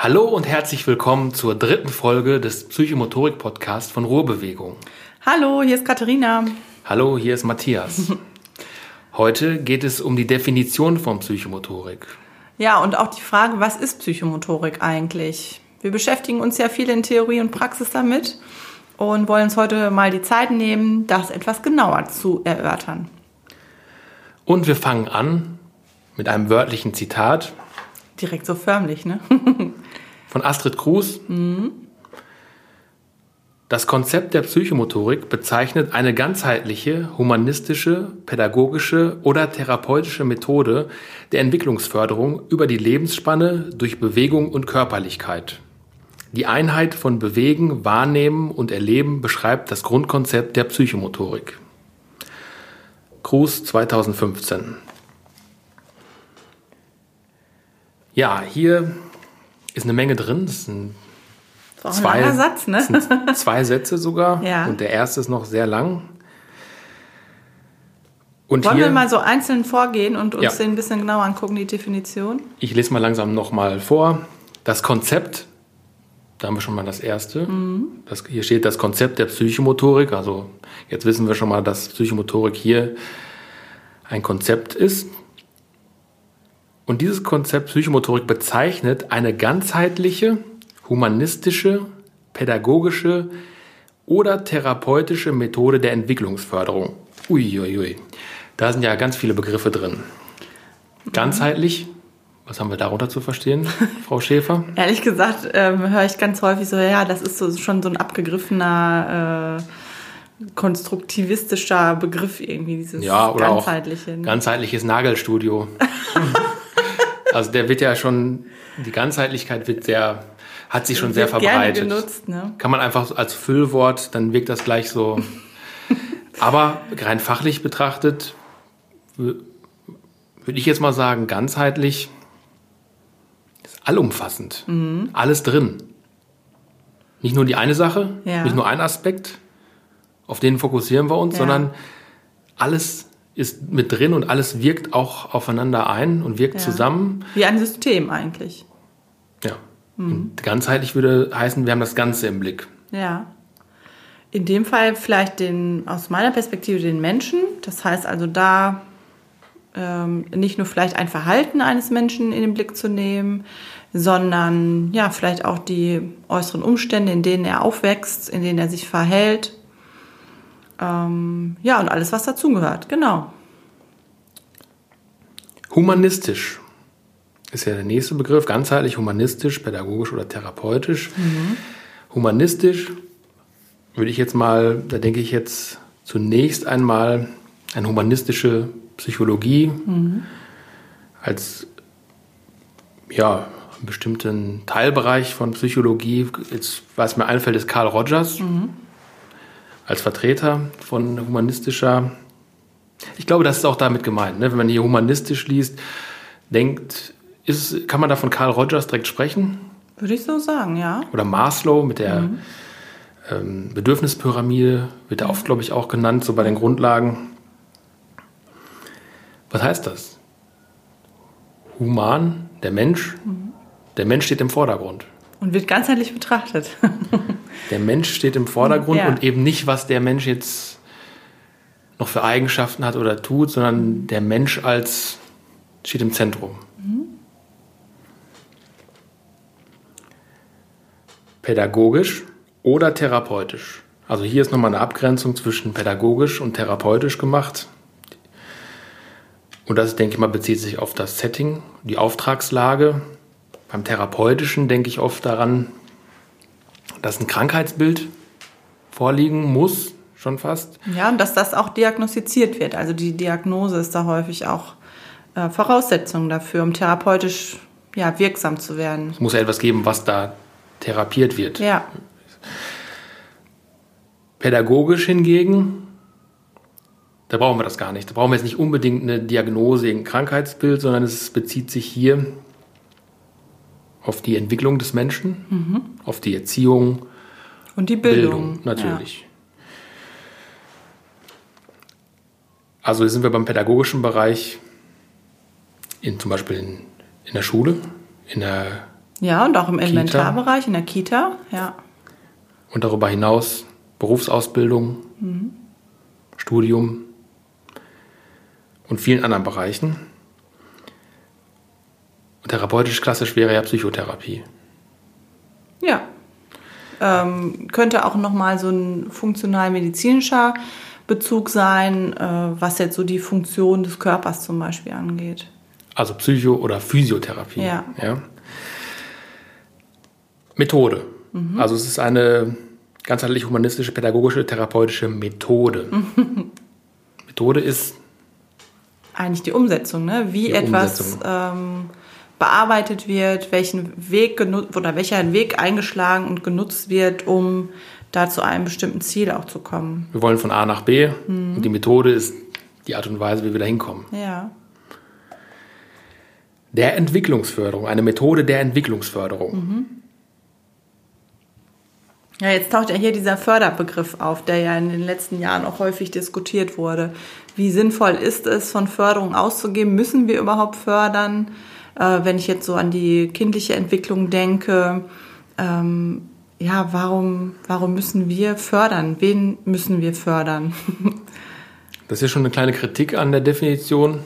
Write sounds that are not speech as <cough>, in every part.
Hallo und herzlich willkommen zur dritten Folge des Psychomotorik-Podcasts von Ruhrbewegung. Hallo, hier ist Katharina. Hallo, hier ist Matthias. <laughs> Heute geht es um die Definition von Psychomotorik. Ja, und auch die Frage, was ist Psychomotorik eigentlich? Wir beschäftigen uns ja viel in Theorie und Praxis damit und wollen uns heute mal die Zeit nehmen, das etwas genauer zu erörtern. Und wir fangen an mit einem wörtlichen Zitat. Direkt so förmlich, ne? <laughs> von Astrid Kruse. Das Konzept der Psychomotorik bezeichnet eine ganzheitliche, humanistische, pädagogische oder therapeutische Methode der Entwicklungsförderung über die Lebensspanne durch Bewegung und Körperlichkeit. Die Einheit von Bewegen, Wahrnehmen und Erleben beschreibt das Grundkonzept der Psychomotorik. Kruse 2015. Ja, hier ist eine Menge drin. Das sind Das ist auch ein langer Satz, ne? sind zwei Sätze sogar. <laughs> Ja. Und der erste ist noch sehr lang. Und Wollen hier, wir mal so einzeln vorgehen und uns Ja. den ein bisschen genauer angucken, die Definition? ich lese mal langsam nochmal vor. Das Konzept, da haben wir schon mal das erste. Das, hier steht das Konzept der Psychomotorik. Also jetzt wissen wir schon mal, dass Psychomotorik hier ein Konzept ist. Und dieses Konzept Psychomotorik bezeichnet eine ganzheitliche, humanistische, pädagogische oder therapeutische Methode der Entwicklungsförderung. Uiuiui. Da sind ja ganz viele Begriffe drin. Ganzheitlich, was haben wir darunter zu verstehen, <laughs> Frau Schäfer? Ehrlich gesagt ähm, höre ich ganz häufig so, ja, das ist so, schon so ein abgegriffener, äh, konstruktivistischer Begriff irgendwie, dieses Ja, oder ganzheitliche. auch ne? ganzheitliches Nagelstudio. <laughs> also der wird ja schon, die Ganzheitlichkeit wird sehr, hat sich schon sehr verbreitet. genutzt, ne? Kann man einfach als Füllwort, dann wirkt das gleich so. <laughs> Aber rein fachlich betrachtet, wü- würde ich jetzt mal sagen, ganzheitlich ist allumfassend. Alles drin. Nicht nur die eine Sache, Ja. nicht nur ein Aspekt, auf den fokussieren wir uns, Ja. sondern alles ist mit drin und alles wirkt auch aufeinander ein und wirkt Ja. zusammen. Wie ein System eigentlich. Ja. Und ganzheitlich würde heißen, wir haben das Ganze im Blick. Ja. In dem Fall vielleicht den, aus meiner Perspektive den Menschen. Das heißt also da ähm, nicht nur vielleicht ein Verhalten eines Menschen in den Blick zu nehmen, sondern ja, vielleicht auch die äußeren Umstände, in denen er aufwächst, in denen er sich verhält. Ähm, ja, und alles, was dazugehört, genau. Humanistisch ist ja der nächste Begriff, ganzheitlich, humanistisch, pädagogisch oder therapeutisch. Humanistisch würde ich jetzt mal, da denke ich jetzt zunächst einmal an humanistische Psychologie als ja, einen bestimmten Teilbereich von Psychologie. Jetzt, was mir einfällt, ist Carl Rogers als Vertreter von humanistischer ich glaube, das ist auch damit gemeint. Ne? Wenn man hier humanistisch liest, denkt, ist, kann man da von Carl Rogers direkt sprechen? Würde ich so sagen, ja. Oder Maslow mit der ähm, Bedürfnispyramide, wird er oft, glaube ich, auch genannt, so bei den Grundlagen. Was heißt das? Human, der Mensch. Der Mensch steht im Vordergrund. Und wird ganzheitlich betrachtet. <laughs> Der Mensch steht im Vordergrund Ja. und eben nicht, was der Mensch jetzt noch für Eigenschaften hat oder tut, sondern der Mensch als steht im Zentrum. Pädagogisch oder therapeutisch. Also hier ist nochmal eine Abgrenzung zwischen pädagogisch und therapeutisch gemacht. Und das, denke ich mal, bezieht sich auf das Setting, die Auftragslage. Beim Therapeutischen denke ich oft daran, dass ein Krankheitsbild vorliegen muss, schon fast. Ja, und dass das auch diagnostiziert wird. Also die Diagnose ist da häufig auch äh, Voraussetzung dafür, um therapeutisch ja, wirksam zu werden. Es muss ja etwas geben, was da therapiert wird. Ja, Pädagogisch hingegen, da brauchen wir das gar nicht. Da brauchen wir jetzt nicht unbedingt eine Diagnose, ein Krankheitsbild, sondern es bezieht sich hier auf die Entwicklung des Menschen, auf die Erziehung, und die Bildung, Bildung. natürlich. Also hier sind wir beim pädagogischen Bereich, in, zum Beispiel in, in der Schule, in der Ja, und auch im Elementarbereich, in der Kita, ja. Und darüber hinaus Berufsausbildung, Studium und vielen anderen Bereichen. Und therapeutisch klassisch wäre ja Psychotherapie. Ja. Ähm, könnte auch nochmal so ein funktional-medizinischer Bezug sein, äh, was jetzt so die Funktion des Körpers zum Beispiel angeht. Also Psycho- oder Physiotherapie. Ja. Methode. Also es ist eine ganzheitlich humanistische, pädagogische, therapeutische Methode. <laughs> Methode ist Eigentlich die Umsetzung, ne? wie etwas ähm, bearbeitet wird, welchen Weg genutzt oder welcher Weg eingeschlagen und genutzt wird, um da zu einem bestimmten Ziel auch zu kommen. Wir wollen von A nach B und die Methode ist die Art und Weise, wie wir da hinkommen. Ja. Der Entwicklungsförderung, eine Methode der Entwicklungsförderung. Ja, jetzt taucht ja hier dieser Förderbegriff auf, der ja in den letzten Jahren auch häufig diskutiert wurde. Wie sinnvoll ist es, von Förderung auszugeben? Müssen wir überhaupt fördern? Äh, wenn ich jetzt so an die kindliche Entwicklung denke, ähm, ja, warum, warum müssen wir fördern? Wen müssen wir fördern? <laughs> Das ist ja schon eine kleine Kritik an der Definition.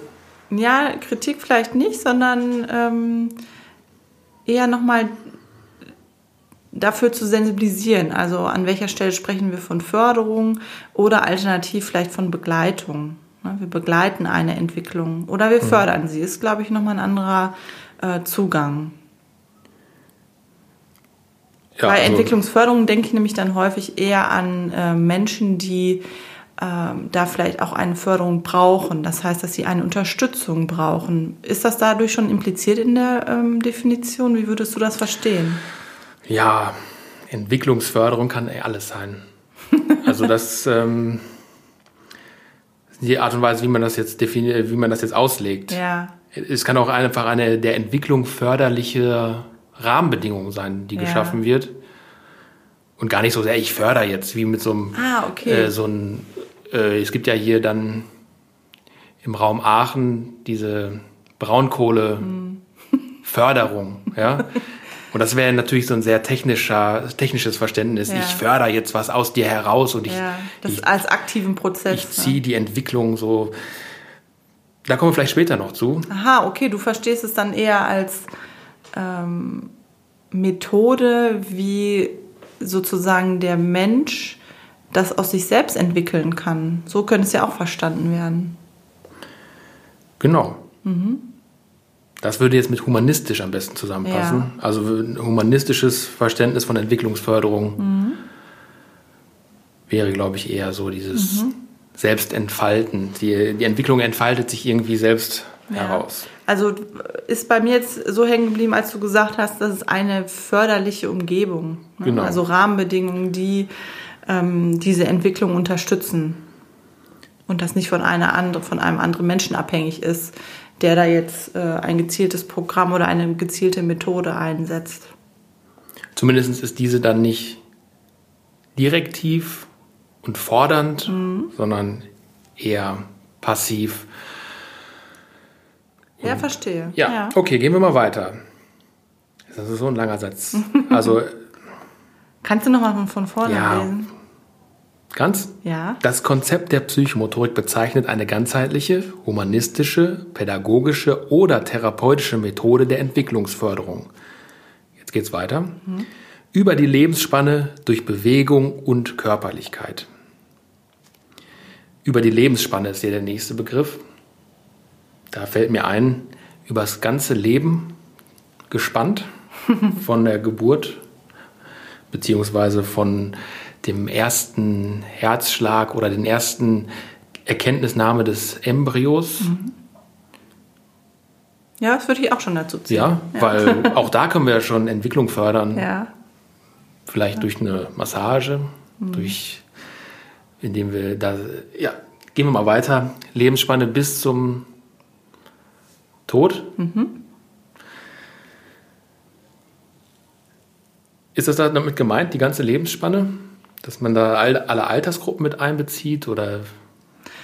ja, Kritik vielleicht nicht, sondern ähm, eher nochmal dafür zu sensibilisieren. Also an welcher Stelle sprechen wir von Förderung oder alternativ vielleicht von Begleitung. Ne, Wir begleiten eine Entwicklung oder wir fördern sie. Ist, glaube ich, nochmal ein anderer äh, Zugang. Ja, Bei also- Entwicklungsförderung denke ich nämlich dann häufig eher an äh, Menschen, die ähm, da vielleicht auch eine Förderung brauchen. Das heißt, dass sie eine Unterstützung brauchen. Ist das dadurch schon impliziert in der ähm, Definition? Wie würdest du das verstehen? Ja, Entwicklungsförderung kann ey, alles sein. Also das ähm, die Art und Weise, wie man das jetzt definiert, wie man das jetzt auslegt. Ja, Es kann auch einfach eine der Entwicklung förderliche Rahmenbedingung sein, die Ja. geschaffen wird. Und gar nicht so sehr, ich fördere jetzt, wie mit so einem, Ah, okay. äh, so ein, äh, es gibt ja hier dann im Raum Aachen diese Braunkohle-Förderung, ja. <laughs> Und das wäre natürlich so ein sehr technischer, technisches Verständnis. Ja. Ich fördere jetzt was aus dir heraus und ich, ja. Das ich, als aktiven Prozess. ich ziehe die Entwicklung so. Da kommen wir vielleicht später noch zu. Ne? Aha, okay, du verstehst es dann eher als ähm, Methode, wie sozusagen der Mensch das aus sich selbst entwickeln kann. So könnte es ja auch verstanden werden. Genau. Das würde jetzt mit humanistisch am besten zusammenpassen. Also ein humanistisches Verständnis von Entwicklungsförderung wäre, glaube ich, eher so dieses Selbstentfalten. Die, die Entwicklung entfaltet sich irgendwie selbst heraus. Also ist bei mir jetzt so hängen geblieben, als du gesagt hast, das ist eine förderliche Umgebung. Ne? Genau. Also Rahmenbedingungen, die ähm, diese Entwicklung unterstützen. Und das nicht von, einer andere, von einem anderen Menschen abhängig ist, der da jetzt äh, ein gezieltes Programm oder eine gezielte Methode einsetzt. Zumindest ist diese dann nicht direktiv und fordernd, sondern eher passiv. Ja, verstehe. Ja, okay, gehen wir mal weiter. Das ist so ein langer Satz. <laughs> Also Kannst du nochmal von, von vorne Ja. lesen? Ganz Ja. Das Konzept der Psychomotorik bezeichnet eine ganzheitliche, humanistische, pädagogische oder therapeutische Methode der Entwicklungsförderung. Jetzt geht's weiter. Über die Lebensspanne durch Bewegung und Körperlichkeit. Über die Lebensspanne ist hier der nächste Begriff. Da fällt mir ein, über das ganze Leben gespannt, <laughs> von der Geburt beziehungsweise von dem ersten Herzschlag oder den ersten Erkenntnisnahme des Embryos. Ja, das würde ich auch schon dazu ziehen. Ja, weil <laughs> auch da können wir ja schon Entwicklung fördern. Ja. Vielleicht durch eine Massage, durch, indem wir da, ja, gehen wir mal weiter. Lebensspanne bis zum Tod. Ist das damit gemeint, die ganze Lebensspanne? Dass man da all, alle Altersgruppen mit einbezieht oder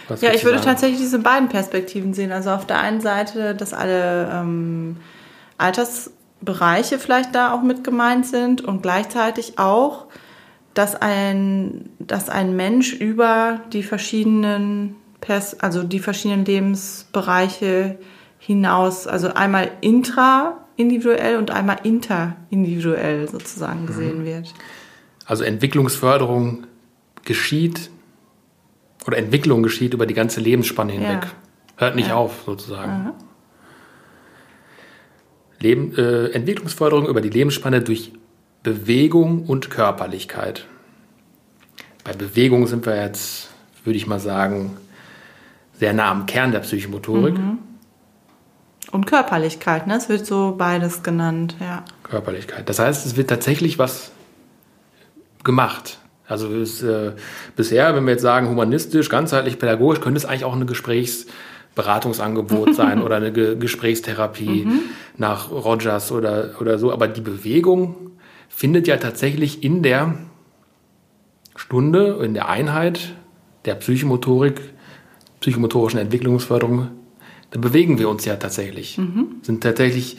was Ja, ich würde sagen? tatsächlich diese beiden Perspektiven sehen. Also auf der einen Seite, dass alle ähm, Altersgruppen Bereiche vielleicht da auch mit gemeint sind und gleichzeitig auch, dass ein, dass ein Mensch über die verschiedenen, Pers also die verschiedenen Lebensbereiche hinaus, also einmal intraindividuell und einmal interindividuell sozusagen gesehen wird. Also Entwicklungsförderung geschieht oder Entwicklung geschieht über die ganze Lebensspanne hinweg. Ja. Hört nicht ja. auf, sozusagen. Leben, äh, Entwicklungsförderung über die Lebensspanne durch Bewegung und Körperlichkeit. Bei Bewegung sind wir jetzt, würde ich mal sagen, sehr nah am Kern der Psychomotorik. Mhm. Und Körperlichkeit, ne? Es wird so beides genannt, ja. Körperlichkeit. Das heißt, es wird tatsächlich was gemacht. Also es, äh, bisher, wenn wir jetzt sagen, humanistisch, ganzheitlich, pädagogisch, könnte es eigentlich auch eine Gesprächsberatungsangebot sein <laughs> oder eine Ge Gesprächstherapie mhm. nach Rogers oder, oder so. Aber die Bewegung findet ja tatsächlich in der Stunde, in der Einheit der Psychomotorik, psychomotorischen Entwicklungsförderung, da bewegen wir uns ja tatsächlich. Mhm. Sind tatsächlich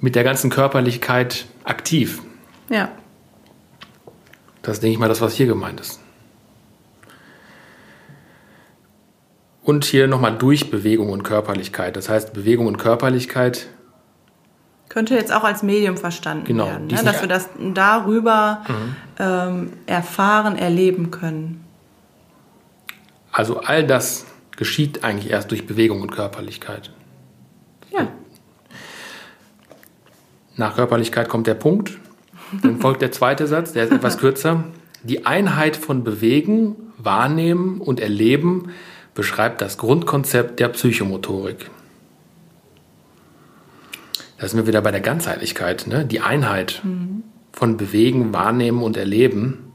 mit der ganzen Körperlichkeit aktiv. Ja. Das ist, denke ich mal, das, was hier gemeint ist. Und hier nochmal durch Bewegung und Körperlichkeit. Das heißt, Bewegung und Körperlichkeit. Könnte jetzt auch als Medium verstanden genau, werden, ne? dass wir das darüber mhm. ähm, erfahren, erleben können. Also all das geschieht eigentlich erst durch Bewegung und Körperlichkeit. Ja. Nach Körperlichkeit kommt der Punkt. Dann folgt der zweite Satz, der ist etwas kürzer. Die Einheit von Bewegen, Wahrnehmen und Erleben beschreibt das Grundkonzept der Psychomotorik. Da sind wir wieder bei der Ganzheitlichkeit, ne? die Einheit mhm. von Bewegen, Wahrnehmen und Erleben.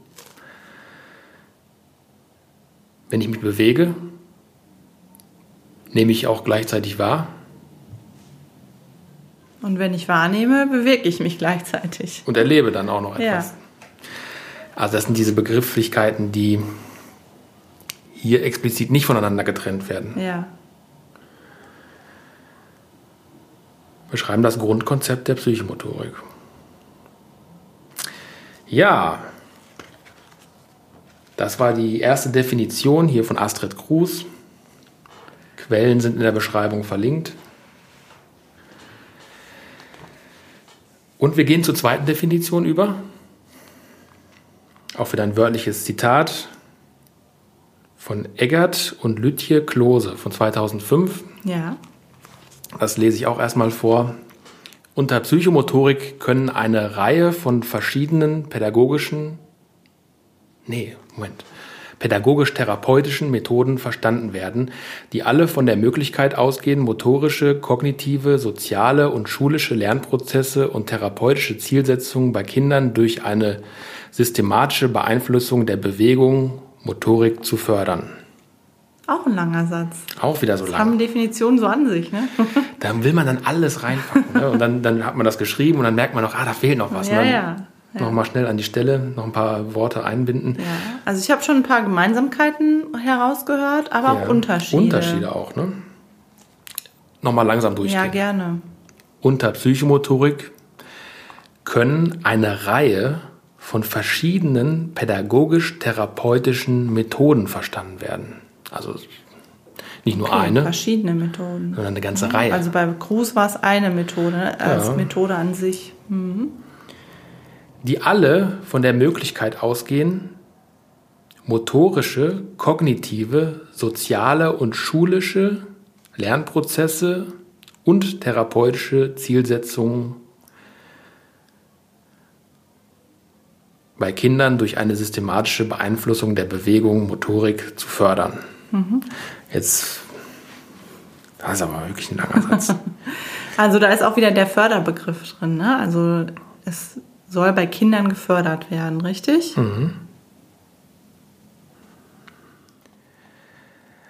Wenn ich mich bewege, nehme ich auch gleichzeitig wahr. Und wenn ich wahrnehme, bewege ich mich gleichzeitig. Und erlebe dann auch noch etwas. Ja. Also das sind diese Begrifflichkeiten, die hier explizit nicht voneinander getrennt werden. Ja. Beschreiben das Grundkonzept der Psychomotorik. Ja, das war die erste Definition hier von Astrid Kruse. Quellen sind in der Beschreibung verlinkt. Und wir gehen zur zweiten Definition über. Auch wieder ein wörtliches Zitat von Eggert und Lütje Klose von 2005. Ja. Das lese ich auch erstmal vor. Unter Psychomotorik können eine Reihe von verschiedenen pädagogischen, nee, Moment, pädagogisch-therapeutischen Methoden verstanden werden, die alle von der Möglichkeit ausgehen, motorische, kognitive, soziale und schulische Lernprozesse und therapeutische Zielsetzungen bei Kindern durch eine systematische Beeinflussung der Bewegung, Motorik zu fördern. Auch ein langer Satz. Auch wieder so lang. Haben Definitionen so an sich, ne? da will man dann alles reinpacken. Ne? Und dann, dann hat man das geschrieben und dann merkt man noch, ah, da fehlt noch was. Ja, ja ja. nochmal schnell an die Stelle, noch ein paar Worte einbinden. Ja. Also ich habe schon ein paar Gemeinsamkeiten herausgehört, aber ja. auch Unterschiede. Unterschiede auch, ne? Nochmal langsam durchgehen. Ja, gerne. Unter Psychomotorik können eine Reihe von verschiedenen pädagogisch-therapeutischen Methoden verstanden werden. Also nicht nur okay, eine. Verschiedene Methoden. Sondern eine ganze Reihe. Also bei Cruz war es eine Methode, ne? als ja. Methode an sich. Mhm die alle von der Möglichkeit ausgehen, motorische, kognitive, soziale und schulische Lernprozesse und therapeutische Zielsetzungen bei Kindern durch eine systematische Beeinflussung der Bewegung, Motorik zu fördern. Mhm. Jetzt, das ist aber wirklich ein langer Satz. <laughs> Also da ist auch wieder der Förderbegriff drin. Ne? Also es soll bei Kindern gefördert werden, richtig? Mhm.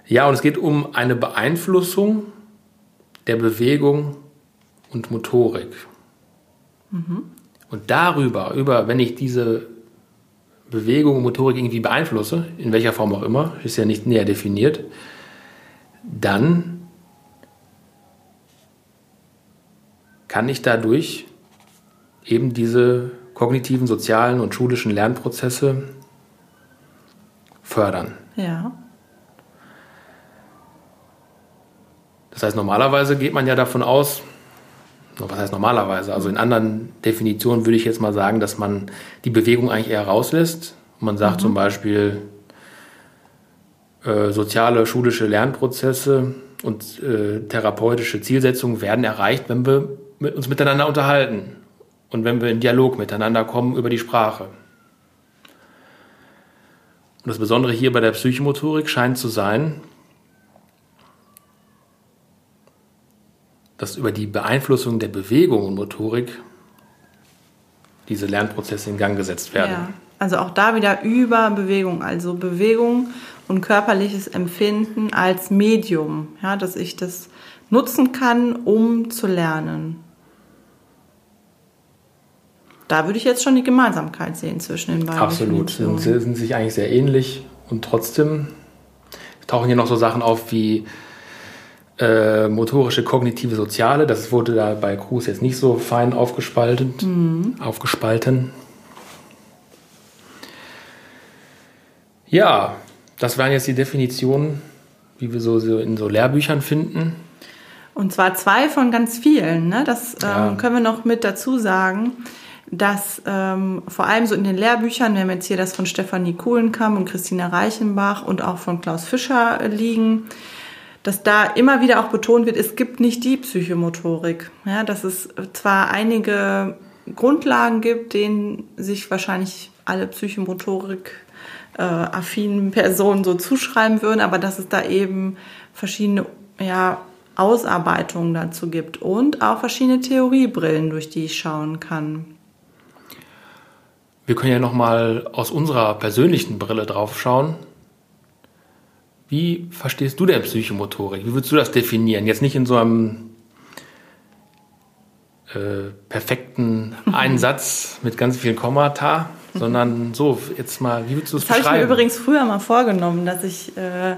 Ja, und es geht um eine Beeinflussung der Bewegung und Motorik. Mhm. Und darüber, über, wenn ich diese Bewegung und Motorik irgendwie beeinflusse, in welcher Form auch immer, ist ja nicht näher definiert, dann kann ich dadurch eben diese kognitiven, sozialen und schulischen Lernprozesse fördern. Ja. Das heißt, normalerweise geht man ja davon aus, was heißt normalerweise? Also in anderen Definitionen würde ich jetzt mal sagen, dass man die Bewegung eigentlich eher rauslässt. Man sagt mhm. zum Beispiel, äh, soziale, schulische Lernprozesse und äh, therapeutische Zielsetzungen werden erreicht, wenn wir mit uns miteinander unterhalten und wenn wir in Dialog miteinander kommen über die Sprache. Und das Besondere hier bei der Psychomotorik scheint zu sein, dass über die Beeinflussung der Bewegung und Motorik diese Lernprozesse in Gang gesetzt werden. Ja, also auch da wieder über Bewegung, also Bewegung und körperliches Empfinden als Medium, ja, dass ich das nutzen kann, um zu lernen. Da würde ich jetzt schon die Gemeinsamkeit sehen zwischen den beiden. Absolut, sind, sind sich eigentlich sehr ähnlich und trotzdem tauchen hier noch so Sachen auf wie äh, motorische, kognitive, soziale. Das wurde da bei Cruz jetzt nicht so fein aufgespalten. Mhm. aufgespalten. Ja, das wären jetzt die Definitionen, wie wir so, so in so Lehrbüchern finden. Und zwar zwei von ganz vielen. Ne? Das ja. ähm, können wir noch mit dazu sagen, dass ähm, vor allem so in den Lehrbüchern, wir haben jetzt hier das von Stefanie Kuhlenkamp und Christina Reichenbach und auch von Klaus Fischer liegen, dass da immer wieder auch betont wird, es gibt nicht die Psychomotorik. Ja, dass es zwar einige Grundlagen gibt, denen sich wahrscheinlich alle Psychomotorik äh, affinen Personen so zuschreiben würden, aber dass es da eben verschiedene ja, Ausarbeitungen dazu gibt und auch verschiedene Theoriebrillen, durch die ich schauen kann. Wir können ja noch mal aus unserer persönlichen Brille drauf schauen. Wie verstehst du denn Psychomotorik? Wie würdest du das definieren? Jetzt nicht in so einem äh, perfekten <laughs> Einsatz mit ganz vielen Kommata, sondern so, jetzt mal, wie würdest du es beschreiben? Das habe ich mir übrigens früher mal vorgenommen, dass ich äh,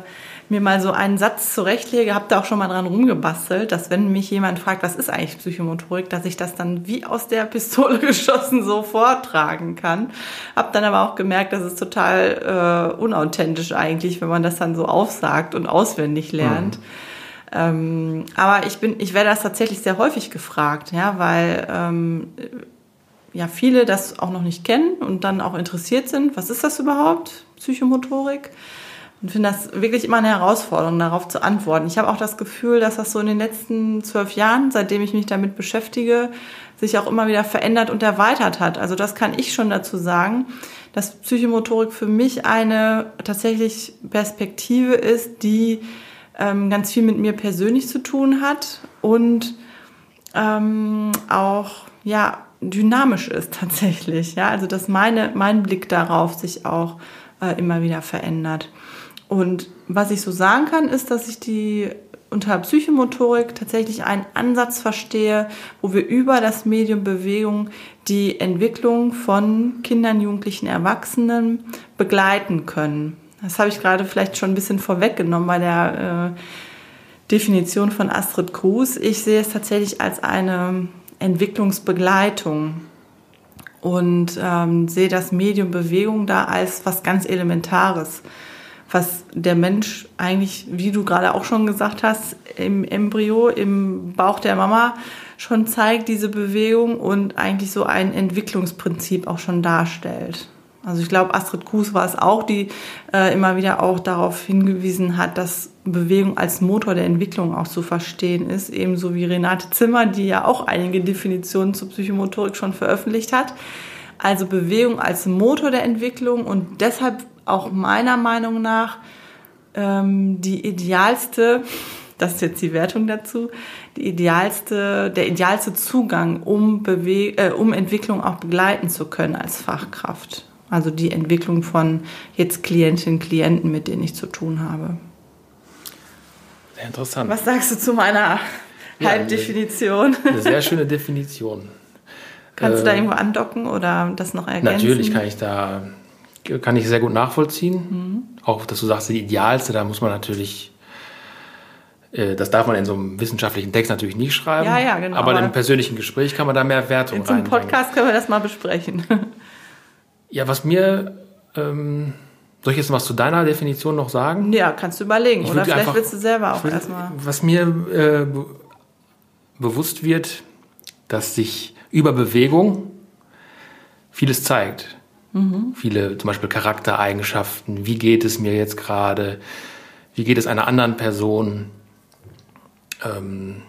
mir mal so einen Satz zurechtlege, habe da auch schon mal dran rumgebastelt, dass wenn mich jemand fragt, was ist eigentlich Psychomotorik, dass ich das dann wie aus der Pistole <laughs> geschossen so vortragen kann. Habe dann aber auch gemerkt, dass es total äh, unauthentisch eigentlich, wenn man das dann so aufsagt und auswendig lernt. Mhm. Ähm, aber ich bin, ich werde das tatsächlich sehr häufig gefragt, ja, weil ähm, ja viele das auch noch nicht kennen und dann auch interessiert sind. Was ist das überhaupt, Psychomotorik? Und finde das wirklich immer eine Herausforderung, darauf zu antworten. Ich habe auch das Gefühl, dass das so in den letzten zwölf Jahren, seitdem ich mich damit beschäftige, sich auch immer wieder verändert und erweitert hat. Also das kann ich schon dazu sagen, dass Psychomotorik für mich eine tatsächlich Perspektive ist, die ähm, ganz viel mit mir persönlich zu tun hat und ähm, auch ja dynamisch ist <laughs> tatsächlich. Ja, also dass meine mein Blick darauf sich auch äh, immer wieder verändert. Und was ich so sagen kann, ist, dass ich die unter Psychomotorik tatsächlich einen Ansatz verstehe, wo wir über das Medium Bewegung die Entwicklung von Kindern, Jugendlichen, Erwachsenen begleiten können. Das habe ich gerade vielleicht schon ein bisschen vorweggenommen bei der äh, Definition von Astrid Cruz. Ich sehe es tatsächlich als eine Entwicklungsbegleitung und ähm, sehe das Medium Bewegung da als was ganz Elementares was der Mensch eigentlich, wie du gerade auch schon gesagt hast, im Embryo, im Bauch der Mama schon zeigt, diese Bewegung und eigentlich so ein Entwicklungsprinzip auch schon darstellt. Also ich glaube, Astrid Kuhs war es auch, die äh, immer wieder auch darauf hingewiesen hat, dass Bewegung als Motor der Entwicklung auch zu verstehen ist, ebenso wie Renate Zimmer, die ja auch einige Definitionen zur Psychomotorik schon veröffentlicht hat. Also Bewegung als Motor der Entwicklung und deshalb auch meiner Meinung nach ähm, die idealste, <laughs> das ist jetzt die Wertung dazu, die idealste, der idealste Zugang, um, Bewe äh, um Entwicklung auch begleiten zu können als Fachkraft. Also die Entwicklung von jetzt Klientinnen, Klienten, mit denen ich zu tun habe. Sehr interessant. Was sagst du zu meiner ja, <laughs> Halbdefinition? Eine sehr schöne Definition. Kannst du da äh, irgendwo andocken oder das noch ergänzen? Natürlich kann ich da kann ich sehr gut nachvollziehen. Mhm. Auch, dass du sagst, die idealste, da muss man natürlich Äh, Das darf man in so einem wissenschaftlichen Text natürlich nicht schreiben. Ja, ja, genau, Aber aber- im persönlichen Gespräch kann man da mehr Wertung In so einem. Podcast können wir das mal besprechen. <laughs> Ja, was mir, ähm, soll ich jetzt was zu deiner Definition noch sagen? ja, kannst du überlegen. Ich Oder vielleicht einfach- willst du selber auch erstmal. Was mir äh, be bewusst wird, dass sich über Bewegung vieles zeigt. Viele zum Beispiel Charaktereigenschaften. Wie geht es mir jetzt gerade? Wie geht es einer anderen Person? Ähm,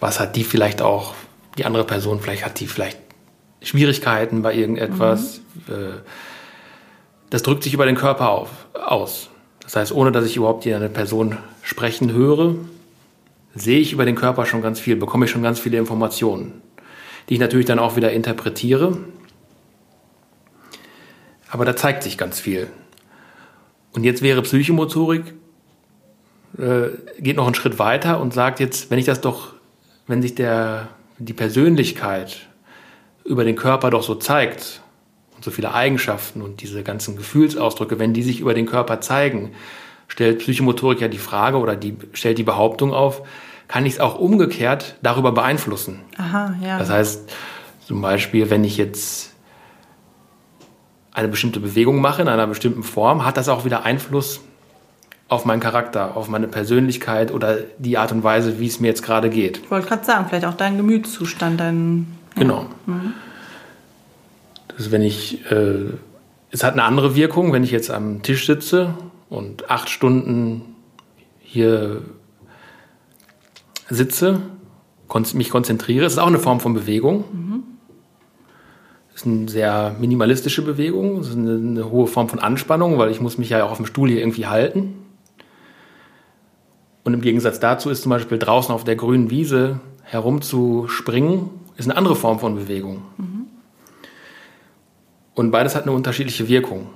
was hat die vielleicht auch, die andere Person, vielleicht hat die vielleicht Schwierigkeiten bei irgendetwas. Äh, das drückt sich über den Körper auf, aus. Das heißt, ohne dass ich überhaupt eine Person sprechen höre, sehe ich über den Körper schon ganz viel, bekomme ich schon ganz viele Informationen, die ich natürlich dann auch wieder interpretiere. Aber da zeigt sich ganz viel. Und jetzt wäre Psychomotorik, äh, geht noch einen Schritt weiter und sagt jetzt, wenn ich das doch, wenn sich der, die Persönlichkeit über den Körper doch so zeigt und so viele Eigenschaften und diese ganzen Gefühlsausdrücke, wenn die sich über den Körper zeigen, stellt Psychomotorik ja die Frage oder die stellt die Behauptung auf, kann ich es auch umgekehrt darüber beeinflussen? Aha, ja. Das heißt, zum Beispiel, wenn ich jetzt eine bestimmte Bewegung mache in einer bestimmten Form, hat das auch wieder Einfluss auf meinen Charakter, auf meine Persönlichkeit oder die Art und Weise, wie es mir jetzt gerade geht. ich wollte gerade sagen, vielleicht auch dein Gemütszustand, dein. Genau. Das ist, wenn ich, äh, es hat eine andere Wirkung, wenn ich jetzt am Tisch sitze und acht Stunden hier sitze, mich konzentriere. Es ist auch eine Form von Bewegung. Es ist eine sehr minimalistische Bewegung. Es ist eine, eine hohe Form von Anspannung, weil ich muss mich ja auch auf dem Stuhl hier irgendwie halten. Und im Gegensatz dazu ist zum Beispiel draußen auf der grünen Wiese herumzuspringen, ist eine andere Form von Bewegung. Und beides hat eine unterschiedliche Wirkung.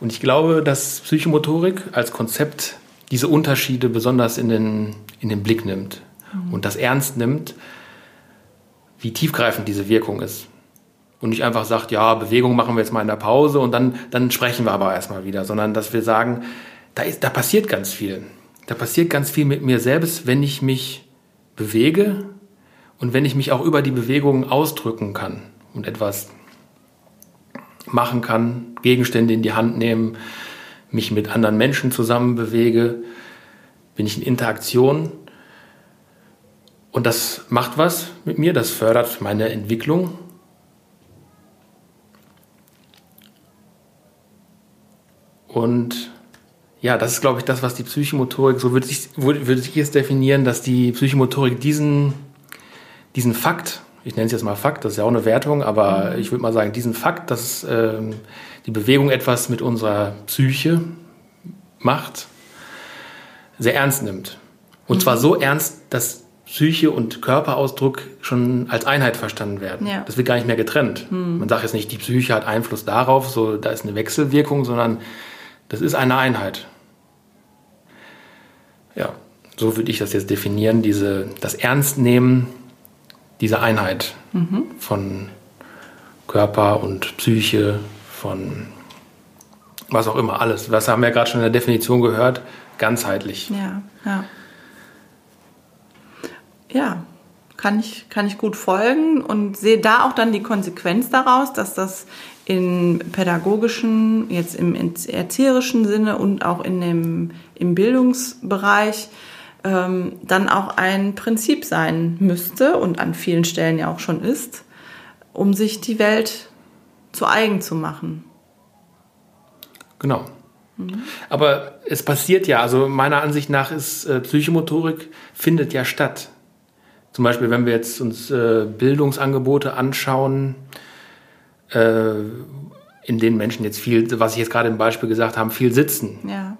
Und ich glaube, dass Psychomotorik als Konzept diese Unterschiede besonders in den, in den Blick nimmt und das ernst nimmt, wie tiefgreifend diese Wirkung ist. Und nicht einfach sagt, ja, Bewegung machen wir jetzt mal in der Pause und dann, dann sprechen wir aber erstmal wieder, sondern dass wir sagen, da, ist, da passiert ganz viel. Da passiert ganz viel mit mir selbst, wenn ich mich bewege und wenn ich mich auch über die Bewegung ausdrücken kann und etwas machen kann, Gegenstände in die Hand nehmen, mich mit anderen Menschen zusammen bewege, bin ich in Interaktion. Und das macht was mit mir, das fördert meine Entwicklung. Und ja, das ist, glaube ich, das, was die Psychomotorik, so würde ich, würde ich es definieren, dass die Psychomotorik diesen, diesen Fakt, ich nenne es jetzt mal Fakt, das ist ja auch eine Wertung, aber ich würde mal sagen, diesen Fakt, dass ähm, die Bewegung etwas mit unserer Psyche macht, sehr ernst nimmt. Und zwar so ernst, dass Psyche und Körperausdruck schon als Einheit verstanden werden. Ja. Das wird gar nicht mehr getrennt. Man sagt jetzt nicht, die Psyche hat Einfluss darauf, so da ist eine Wechselwirkung, sondern das ist eine Einheit. Ja, so würde ich das jetzt definieren, diese, das Ernstnehmen dieser Einheit von Körper und Psyche, von was auch immer, alles. Was haben wir gerade schon in der Definition gehört? Ganzheitlich. Ja, ja. Ja, kann ich, kann ich gut folgen und sehe da auch dann die Konsequenz daraus, dass das im pädagogischen, jetzt im erzieherischen Sinne und auch in dem, im Bildungsbereich ähm, dann auch ein Prinzip sein müsste und an vielen Stellen ja auch schon ist, um sich die Welt zu eigen zu machen. Genau. Aber es passiert ja, also meiner Ansicht nach ist äh, Psychomotorik findet ja statt. Zum Beispiel, wenn wir jetzt uns äh, Bildungsangebote anschauen, äh, in denen Menschen jetzt viel, was ich jetzt gerade im Beispiel gesagt habe, viel sitzen. Ja.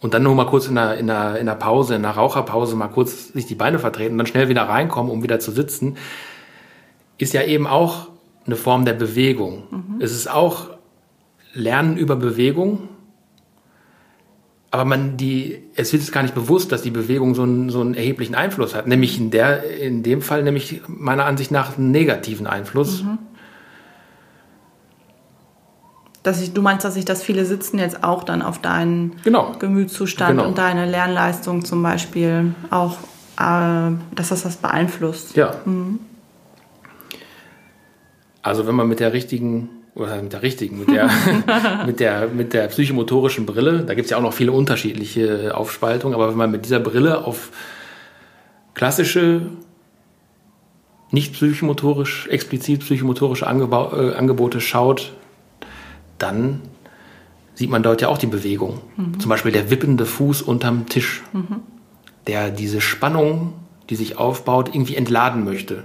Und dann nur mal kurz in der, in der, in der Pause, in der Raucherpause mal kurz sich die Beine vertreten, dann schnell wieder reinkommen, um wieder zu sitzen, ist ja eben auch eine Form der Bewegung. Es ist auch Lernen über Bewegung. Aber man die, es wird es gar nicht bewusst, dass die Bewegung so einen, so einen erheblichen Einfluss hat. Nämlich in der, in dem Fall nämlich meiner Ansicht nach einen negativen Einfluss. Dass ich, du meinst, dass sich das viele Sitzen jetzt auch dann auf deinen Genau. Gemütszustand Genau. und deine Lernleistung zum Beispiel auch, äh, dass das das beeinflusst. Ja. Also wenn man mit der richtigen, oder mit der richtigen, mit der, <laughs> mit der, mit der psychomotorischen Brille, da gibt es ja auch noch viele unterschiedliche Aufspaltungen, aber wenn man mit dieser Brille auf klassische, nicht psychomotorisch, explizit psychomotorische äh, Angebote schaut, dann sieht man dort ja auch die Bewegung. Zum Beispiel der wippende Fuß unterm Tisch, der diese Spannung, die sich aufbaut, irgendwie entladen möchte.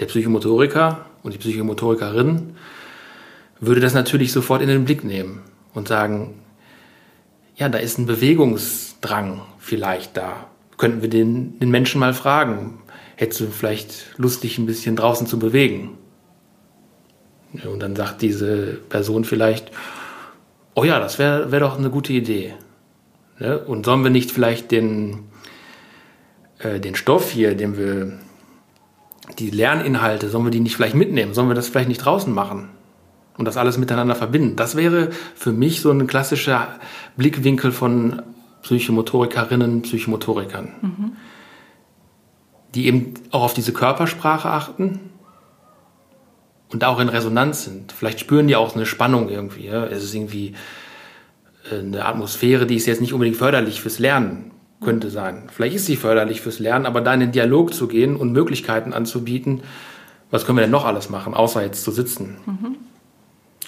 Der Psychomotoriker und die Psychomotorikerin würde das natürlich sofort in den Blick nehmen und sagen, ja, da ist ein Bewegungsdrang vielleicht da. Könnten wir den, den Menschen mal fragen, hättest du vielleicht Lust, dich ein bisschen draußen zu bewegen? Ja, Und dann sagt diese Person vielleicht, oh ja, das wäre wär doch eine gute Idee. Ne? Und sollen wir nicht vielleicht den, äh, den Stoff hier, den wir, die Lerninhalte, sollen wir die nicht vielleicht mitnehmen? Sollen wir das vielleicht nicht draußen machen? Und das alles miteinander verbinden? Das wäre für mich so ein klassischer Blickwinkel von Psychomotorikerinnen, Psychomotorikern. Die eben auch auf diese Körpersprache achten und auch in Resonanz sind. Vielleicht spüren die auch eine Spannung irgendwie. Ja? Es ist irgendwie äh, eine Atmosphäre, die ist jetzt nicht unbedingt förderlich fürs Lernen, könnte sein. Vielleicht ist sie förderlich fürs Lernen, aber da in den Dialog zu gehen und Möglichkeiten anzubieten, was können wir denn noch alles machen, außer jetzt zu sitzen?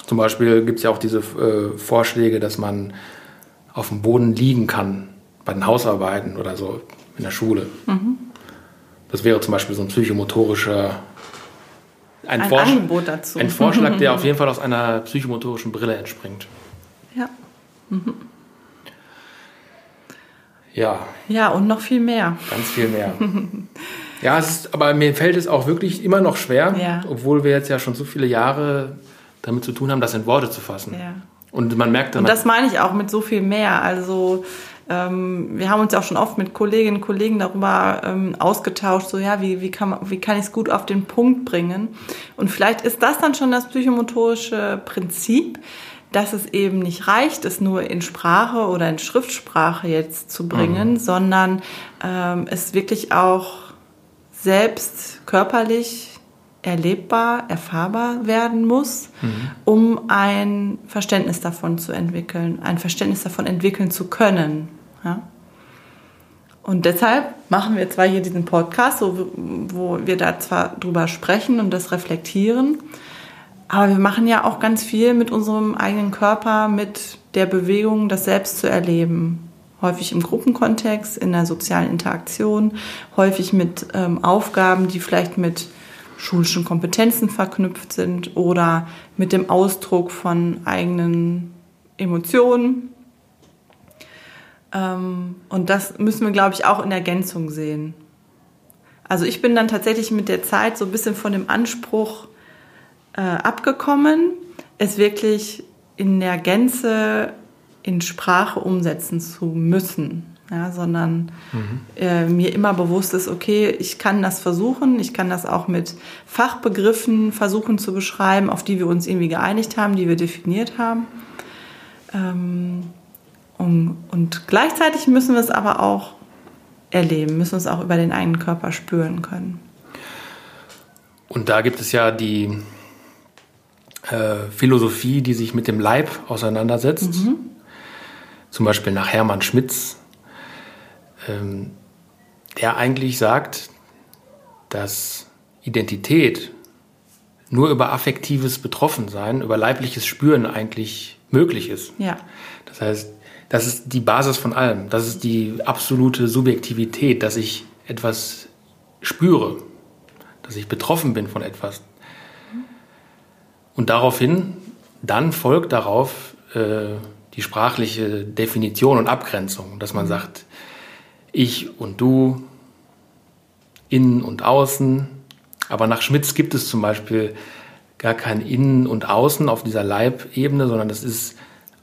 Zum Beispiel gibt es ja auch diese äh, Vorschläge, dass man auf dem Boden liegen kann bei den Hausarbeiten oder so in der Schule. Das wäre zum Beispiel so ein psychomotorischer ein, Ein Angebot dazu. ein Vorschlag, der auf <laughs> jeden Fall aus einer psychomotorischen Brille entspringt. Ja. Ja, ja, und noch viel mehr. ganz viel mehr. <laughs> ja, es ist, aber mir fällt es auch wirklich immer noch schwer, Ja. obwohl wir jetzt ja schon so viele Jahre damit zu tun haben, das in Worte zu fassen. Ja. Und man merkt dann, Und das meine ich auch mit so viel mehr. Also ähm, wir haben uns ja auch schon oft mit Kolleginnen und Kollegen darüber ähm, ausgetauscht, so ja, wie, wie kann, wie kann ich es gut auf den Punkt bringen? Und vielleicht ist das dann schon das psychomotorische Prinzip, dass es eben nicht reicht, es nur in Sprache oder in Schriftsprache jetzt zu bringen, sondern ähm, es wirklich auch selbst körperlich erlebbar, erfahrbar werden muss, um ein Verständnis davon zu entwickeln, ein Verständnis davon entwickeln zu können. Ja? Und deshalb machen wir zwar hier diesen Podcast, so, wo wir da zwar drüber sprechen und das reflektieren, aber wir machen ja auch ganz viel mit unserem eigenen Körper, mit der Bewegung, das selbst zu erleben. Häufig im Gruppenkontext, in der sozialen Interaktion, häufig mit ähm, Aufgaben, die vielleicht mit schulischen Kompetenzen verknüpft sind oder mit dem Ausdruck von eigenen Emotionen. Ähm, und das müssen wir, glaube ich, auch in Ergänzung sehen. Also ich bin dann tatsächlich mit der Zeit so ein bisschen von dem Anspruch äh, abgekommen, es wirklich in der Gänze in Sprache umsetzen zu müssen, ja, sondern äh, mir immer bewusst ist, okay, ich kann das versuchen, ich kann das auch mit Fachbegriffen versuchen zu beschreiben, auf die wir uns irgendwie geeinigt haben, die wir definiert haben. Ähm, und, und gleichzeitig müssen wir es aber auch erleben, müssen es auch über den eigenen Körper spüren können. Und da gibt es ja die äh, Philosophie, die sich mit dem Leib auseinandersetzt. Zum Beispiel nach Hermann Schmitz, ähm, der eigentlich sagt, dass Identität nur über affektives Betroffensein, über leibliches Spüren eigentlich möglich ist. Ja. Das heißt, das ist die Basis von allem. Das ist die absolute Subjektivität, dass ich etwas spüre, dass ich betroffen bin von etwas. Und daraufhin, dann folgt darauf äh, die sprachliche Definition und Abgrenzung, dass man sagt, ich und du, innen und außen. Aber nach Schmitz gibt es zum Beispiel gar kein Innen und Außen auf dieser Leibebene, sondern das ist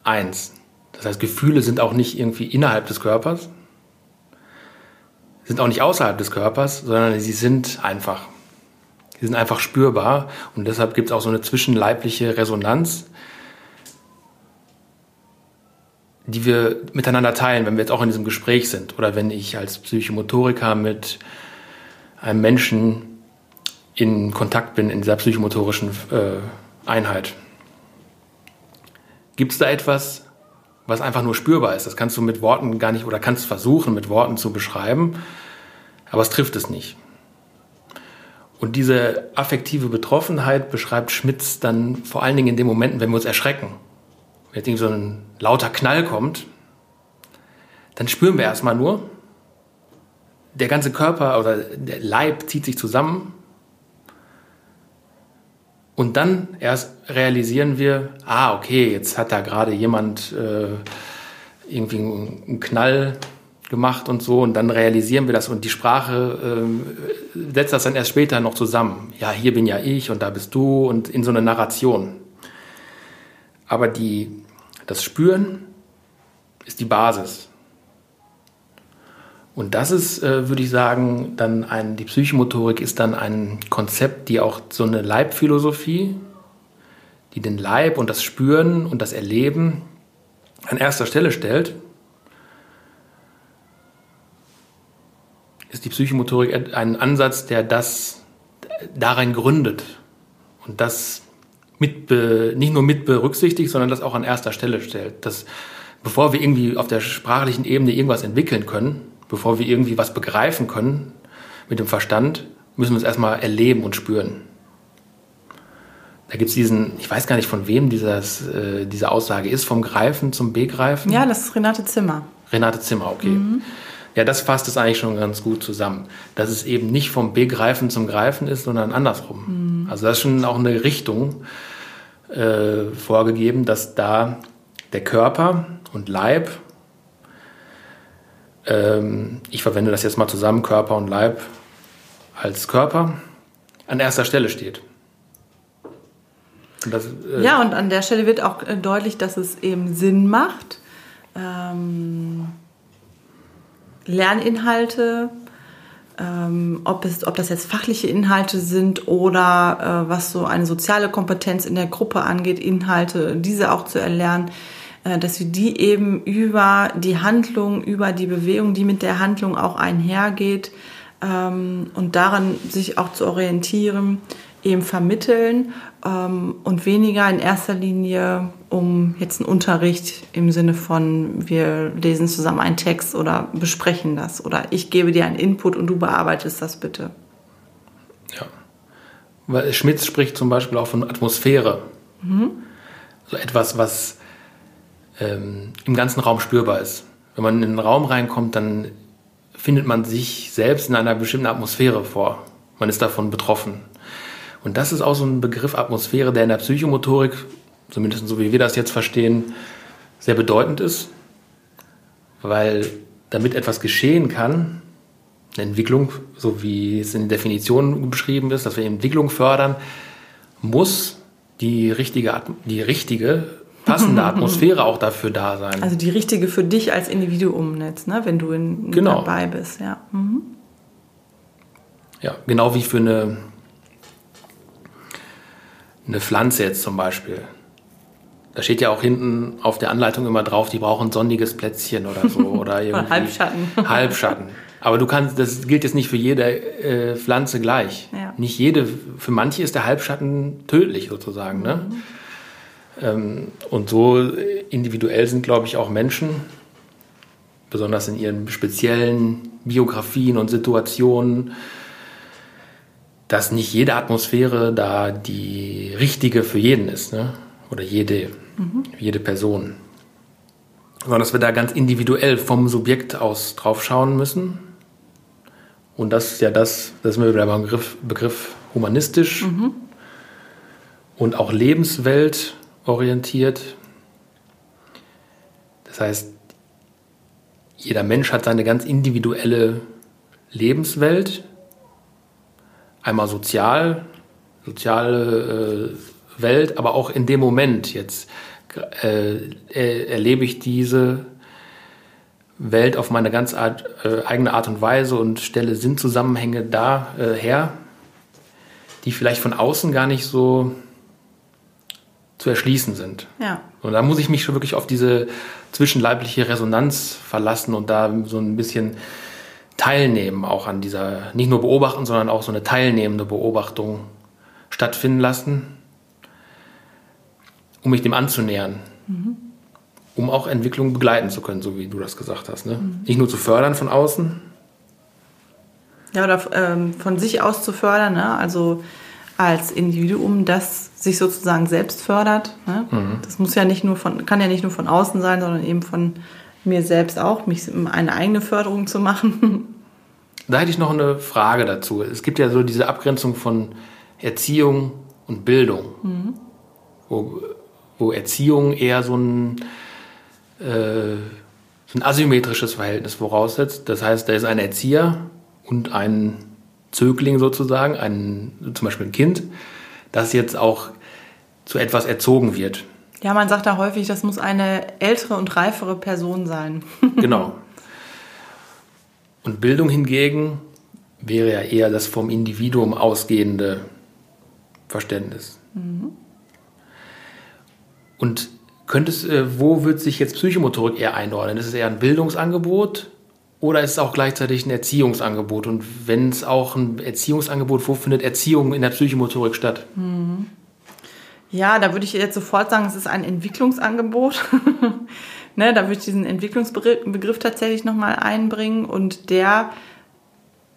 eins. Das heißt, Gefühle sind auch nicht irgendwie innerhalb des Körpers, sind auch nicht außerhalb des Körpers, sondern sie sind einfach. Sie sind einfach spürbar und deshalb gibt es auch so eine zwischenleibliche Resonanz, die wir miteinander teilen, wenn wir jetzt auch in diesem Gespräch sind oder wenn ich als Psychomotoriker mit einem Menschen in Kontakt bin in dieser psychomotorischen äh, Einheit. Gibt es da etwas, was einfach nur spürbar ist? Das kannst du mit Worten gar nicht oder kannst versuchen, mit Worten zu beschreiben, aber es trifft es nicht. Und diese affektive Betroffenheit beschreibt Schmitz dann vor allen Dingen in den Momenten, wenn wir uns erschrecken wenn jetzt so ein lauter Knall kommt, dann spüren wir erstmal nur, der ganze Körper oder der Leib zieht sich zusammen. Und dann erst realisieren wir, ah, okay, jetzt hat da gerade jemand äh, irgendwie einen Knall gemacht und so. Und dann realisieren wir das und die Sprache äh, setzt das dann erst später noch zusammen. Ja, hier bin ja ich und da bist du und in so eine Narration. Aber die, das Spüren ist die Basis. Und das ist, äh, würde ich sagen, dann ein, die Psychomotorik ist dann ein Konzept, die auch so eine Leibphilosophie, die den Leib und das Spüren und das Erleben an erster Stelle stellt, ist die Psychomotorik ein Ansatz, der das darin gründet und das mit, nicht nur mit berücksichtigt, sondern das auch an erster Stelle stellt. Dass, bevor wir irgendwie auf der sprachlichen Ebene irgendwas entwickeln können, bevor wir irgendwie was begreifen können mit dem Verstand, müssen wir es erstmal erleben und spüren. Da gibt es diesen, ich weiß gar nicht von wem dieses, äh, diese Aussage ist, vom Greifen zum Begreifen. Ja, das ist Renate Zimmer. Renate Zimmer, okay. Mhm. Ja, das fasst es eigentlich schon ganz gut zusammen. Dass es eben nicht vom Begreifen zum Greifen ist, sondern andersrum. Mhm. Also das ist schon auch eine Richtung äh, vorgegeben, dass da der Körper und Leib, ähm, ich verwende das jetzt mal zusammen, Körper und Leib als Körper, an erster Stelle steht. Und das, äh ja, und an der Stelle wird auch äh, deutlich, dass es eben Sinn macht. Ähm Lerninhalte, ähm, ob, es, ob das jetzt fachliche Inhalte sind oder äh, was so eine soziale Kompetenz in der Gruppe angeht, Inhalte, diese auch zu erlernen, dass wir die eben über die Handlung, über die Bewegung, die mit der Handlung auch einhergeht ähm, und daran sich auch zu orientieren, eben vermitteln ähm, und weniger in erster Linie um jetzt einen Unterricht im Sinne von wir lesen zusammen einen Text oder besprechen das oder ich gebe dir einen Input und du bearbeitest das bitte. Ja. Weil Schmitz spricht zum Beispiel auch von Atmosphäre. Mhm. So etwas, was ähm, im ganzen Raum spürbar ist. Wenn man in den Raum reinkommt, dann findet man sich selbst in einer bestimmten Atmosphäre vor. Man ist davon betroffen. Und das ist auch so ein Begriff Atmosphäre, der in der Psychomotorik, zumindest so wie wir das jetzt verstehen, sehr bedeutend ist, weil damit etwas geschehen kann, eine Entwicklung, so wie es in der Definition beschrieben ist, dass wir Entwicklung fördern, muss die richtige, die richtige passende Atmosphäre auch dafür da sein. Also die richtige für dich als Individuum jetzt, ne? wenn du in, genau. dabei bist. Ja. Mhm. ja, genau wie für eine eine Pflanze jetzt zum Beispiel. Da steht ja auch hinten auf der Anleitung immer drauf, die brauchen sonniges Plätzchen oder so. <laughs> Oder irgendwie Halbschatten. <laughs> Halbschatten. Aber du kannst, das gilt jetzt nicht für jede äh, Pflanze gleich. Ja. Nicht jede, für manche ist der Halbschatten tödlich sozusagen. Ne? Mhm. Ähm, und so individuell sind, glaube ich, auch Menschen, besonders in ihren speziellen Biografien und Situationen, dass nicht jede Atmosphäre da die richtige für jeden ist, ne? oder jede, mhm. jede Person. Sondern dass wir da ganz individuell vom Subjekt aus drauf schauen müssen. Und das ist ja das, das ist mir wieder beim Begriff, Begriff humanistisch mhm. und auch lebensweltorientiert. Das heißt, jeder Mensch hat seine ganz individuelle Lebenswelt, einmal sozial, soziale äh, Welt, aber auch in dem Moment jetzt äh, erlebe ich diese Welt auf meine ganz Art, äh, eigene Art und Weise und stelle Sinnzusammenhänge da äh, her, die vielleicht von außen gar nicht so zu erschließen sind. Ja. Und da muss ich mich schon wirklich auf diese zwischenleibliche Resonanz verlassen und da so ein bisschen teilnehmen, auch an dieser, nicht nur beobachten, sondern auch so eine teilnehmende Beobachtung stattfinden lassen, um mich dem anzunähern. Mhm. Um auch Entwicklung begleiten zu können, so wie du das gesagt hast. Ne? Mhm. Nicht nur zu fördern von außen. Ja, oder ähm, von sich aus zu fördern, ne? also als Individuum, das sich sozusagen selbst fördert. Ne? Mhm. Das muss ja nicht nur von, kann ja nicht nur von außen sein, sondern eben von mir selbst auch, mich eine eigene Förderung zu machen. <laughs> Da hätte ich noch eine Frage dazu. Es gibt ja so diese Abgrenzung von Erziehung und Bildung, mhm. wo, wo Erziehung eher so ein, äh, so ein asymmetrisches Verhältnis voraussetzt. Das heißt, da ist ein Erzieher und ein Zögling sozusagen, ein, zum Beispiel ein Kind, das jetzt auch zu etwas erzogen wird. Ja, man sagt da häufig, das muss eine ältere und reifere Person sein. <laughs> genau. Und Bildung hingegen wäre ja eher das vom Individuum ausgehende Verständnis. Mhm. Und könntest, äh, wo wird sich jetzt Psychomotorik eher einordnen? Ist es eher ein Bildungsangebot oder ist es auch gleichzeitig ein Erziehungsangebot? Und wenn es auch ein Erziehungsangebot, wo findet Erziehung in der Psychomotorik statt? Mhm. Ja, da würde ich jetzt sofort sagen, es ist ein Entwicklungsangebot. <laughs> ne, da würde ich diesen Entwicklungsbegriff tatsächlich nochmal einbringen und der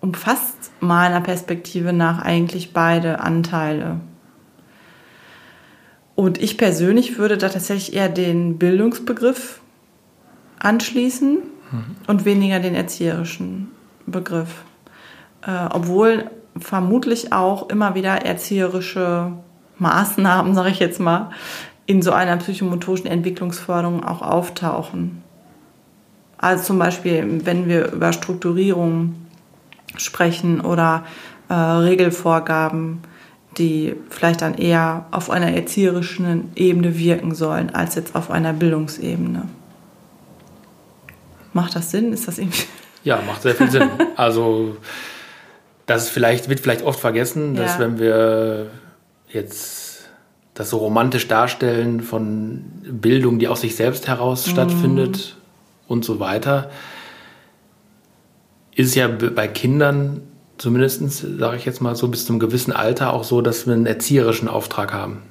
umfasst meiner Perspektive nach eigentlich beide Anteile. Und ich persönlich würde da tatsächlich eher den Bildungsbegriff anschließen mhm. und weniger den erzieherischen Begriff. Äh, obwohl vermutlich auch immer wieder erzieherische Maßnahmen, sage ich jetzt mal, in so einer psychomotorischen Entwicklungsförderung auch auftauchen. Also zum Beispiel, wenn wir über Strukturierung sprechen oder äh, Regelvorgaben, die vielleicht dann eher auf einer erzieherischen Ebene wirken sollen, als jetzt auf einer Bildungsebene. Macht das Sinn? Ist das irgendwie. <laughs> Ja, macht sehr viel Sinn. Also, das vielleicht, wird vielleicht oft vergessen, dass ja. wenn wir jetzt das so romantisch darstellen von Bildung, die aus sich selbst heraus mhm. stattfindet und so weiter, ist ja bei Kindern zumindest, sage ich jetzt mal so, bis zu einem gewissen Alter auch so, dass wir einen erzieherischen Auftrag haben.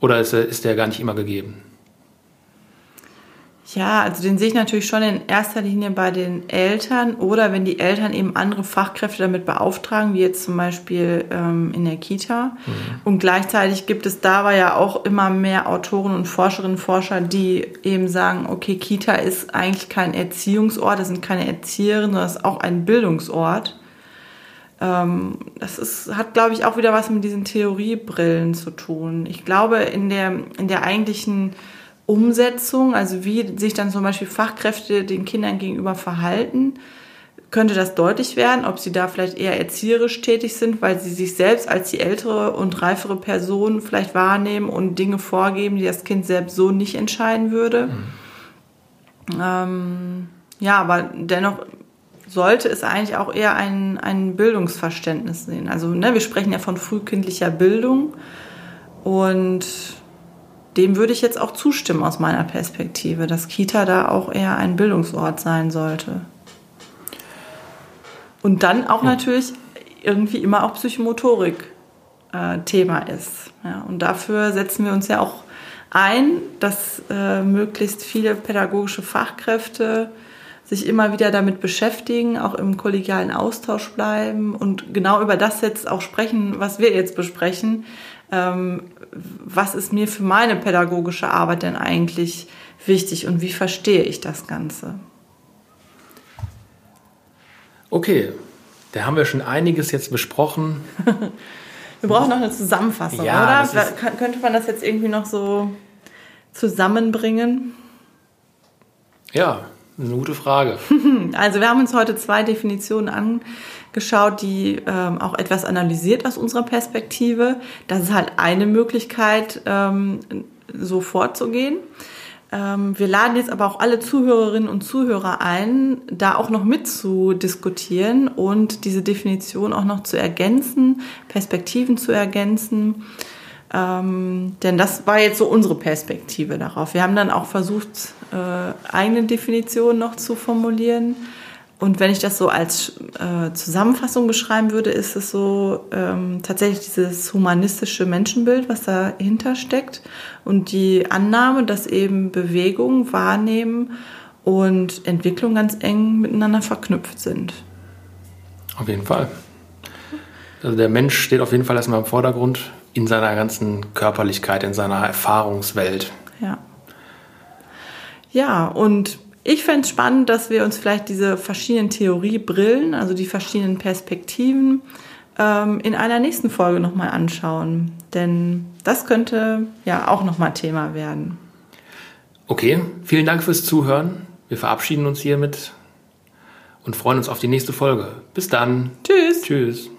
Oder ist der, ist der gar nicht immer gegeben? Ja, also den sehe ich natürlich schon in erster Linie bei den Eltern oder wenn die Eltern eben andere Fachkräfte damit beauftragen, wie jetzt zum Beispiel ähm, in der Kita. Mhm. Und gleichzeitig gibt es dabei ja auch immer mehr Autoren und Forscherinnen und Forscher, die eben sagen, okay, Kita ist eigentlich kein Erziehungsort, das sind keine Erzieherinnen, sondern es ist auch ein Bildungsort. Ähm, das ist, hat, glaube ich, auch wieder was mit diesen Theoriebrillen zu tun. Ich glaube, in der, in der eigentlichen Umsetzung, also wie sich dann zum Beispiel Fachkräfte den Kindern gegenüber verhalten, könnte das deutlich werden, ob sie da vielleicht eher erzieherisch tätig sind, weil sie sich selbst als die ältere und reifere Person vielleicht wahrnehmen und Dinge vorgeben, die das Kind selbst so nicht entscheiden würde. Mhm. Ähm, ja, aber dennoch sollte es eigentlich auch eher ein, ein Bildungsverständnis sehen. Also ne, wir sprechen ja von frühkindlicher Bildung und dem würde ich jetzt auch zustimmen aus meiner Perspektive, dass Kita da auch eher ein Bildungsort sein sollte. Und dann auch ja. natürlich irgendwie immer auch Psychomotorik äh, Thema ist. Ja, und dafür setzen wir uns ja auch ein, dass äh, möglichst viele pädagogische Fachkräfte sich immer wieder damit beschäftigen, auch im kollegialen Austausch bleiben und genau über das jetzt auch sprechen, was wir jetzt besprechen, was ist mir für meine pädagogische Arbeit denn eigentlich wichtig und wie verstehe ich das Ganze? Okay, da haben wir schon einiges jetzt besprochen. <laughs> wir brauchen noch eine Zusammenfassung, ja, oder? Könnte man das jetzt irgendwie noch so zusammenbringen? Ja, eine gute Frage. <laughs> Also wir haben uns heute zwei Definitionen angeschaut, die ähm, auch etwas analysiert aus unserer Perspektive. Das ist halt eine Möglichkeit, ähm, so vorzugehen. Ähm, wir laden jetzt aber auch alle Zuhörerinnen und Zuhörer ein, da auch noch mitzudiskutieren und diese Definition auch noch zu ergänzen, Perspektiven zu ergänzen Ähm, denn das war jetzt so unsere Perspektive darauf. Wir haben dann auch versucht, äh, eigene Definitionen noch zu formulieren. Und wenn ich das so als äh, Zusammenfassung beschreiben würde, ist es so ähm, tatsächlich dieses humanistische Menschenbild, was dahinter steckt und die Annahme, dass eben Bewegung, Wahrnehmen und Entwicklung ganz eng miteinander verknüpft sind. Auf jeden Fall. Also der Mensch steht auf jeden Fall erstmal im Vordergrund in seiner ganzen Körperlichkeit, in seiner Erfahrungswelt. Ja. Ja, und ich fände es spannend, dass wir uns vielleicht diese verschiedenen Theoriebrillen, also die verschiedenen Perspektiven, ähm, in einer nächsten Folge nochmal anschauen. Denn das könnte ja auch nochmal Thema werden. Okay, vielen Dank fürs Zuhören. Wir verabschieden uns hiermit und freuen uns auf die nächste Folge. Bis dann. Tschüss. Tschüss.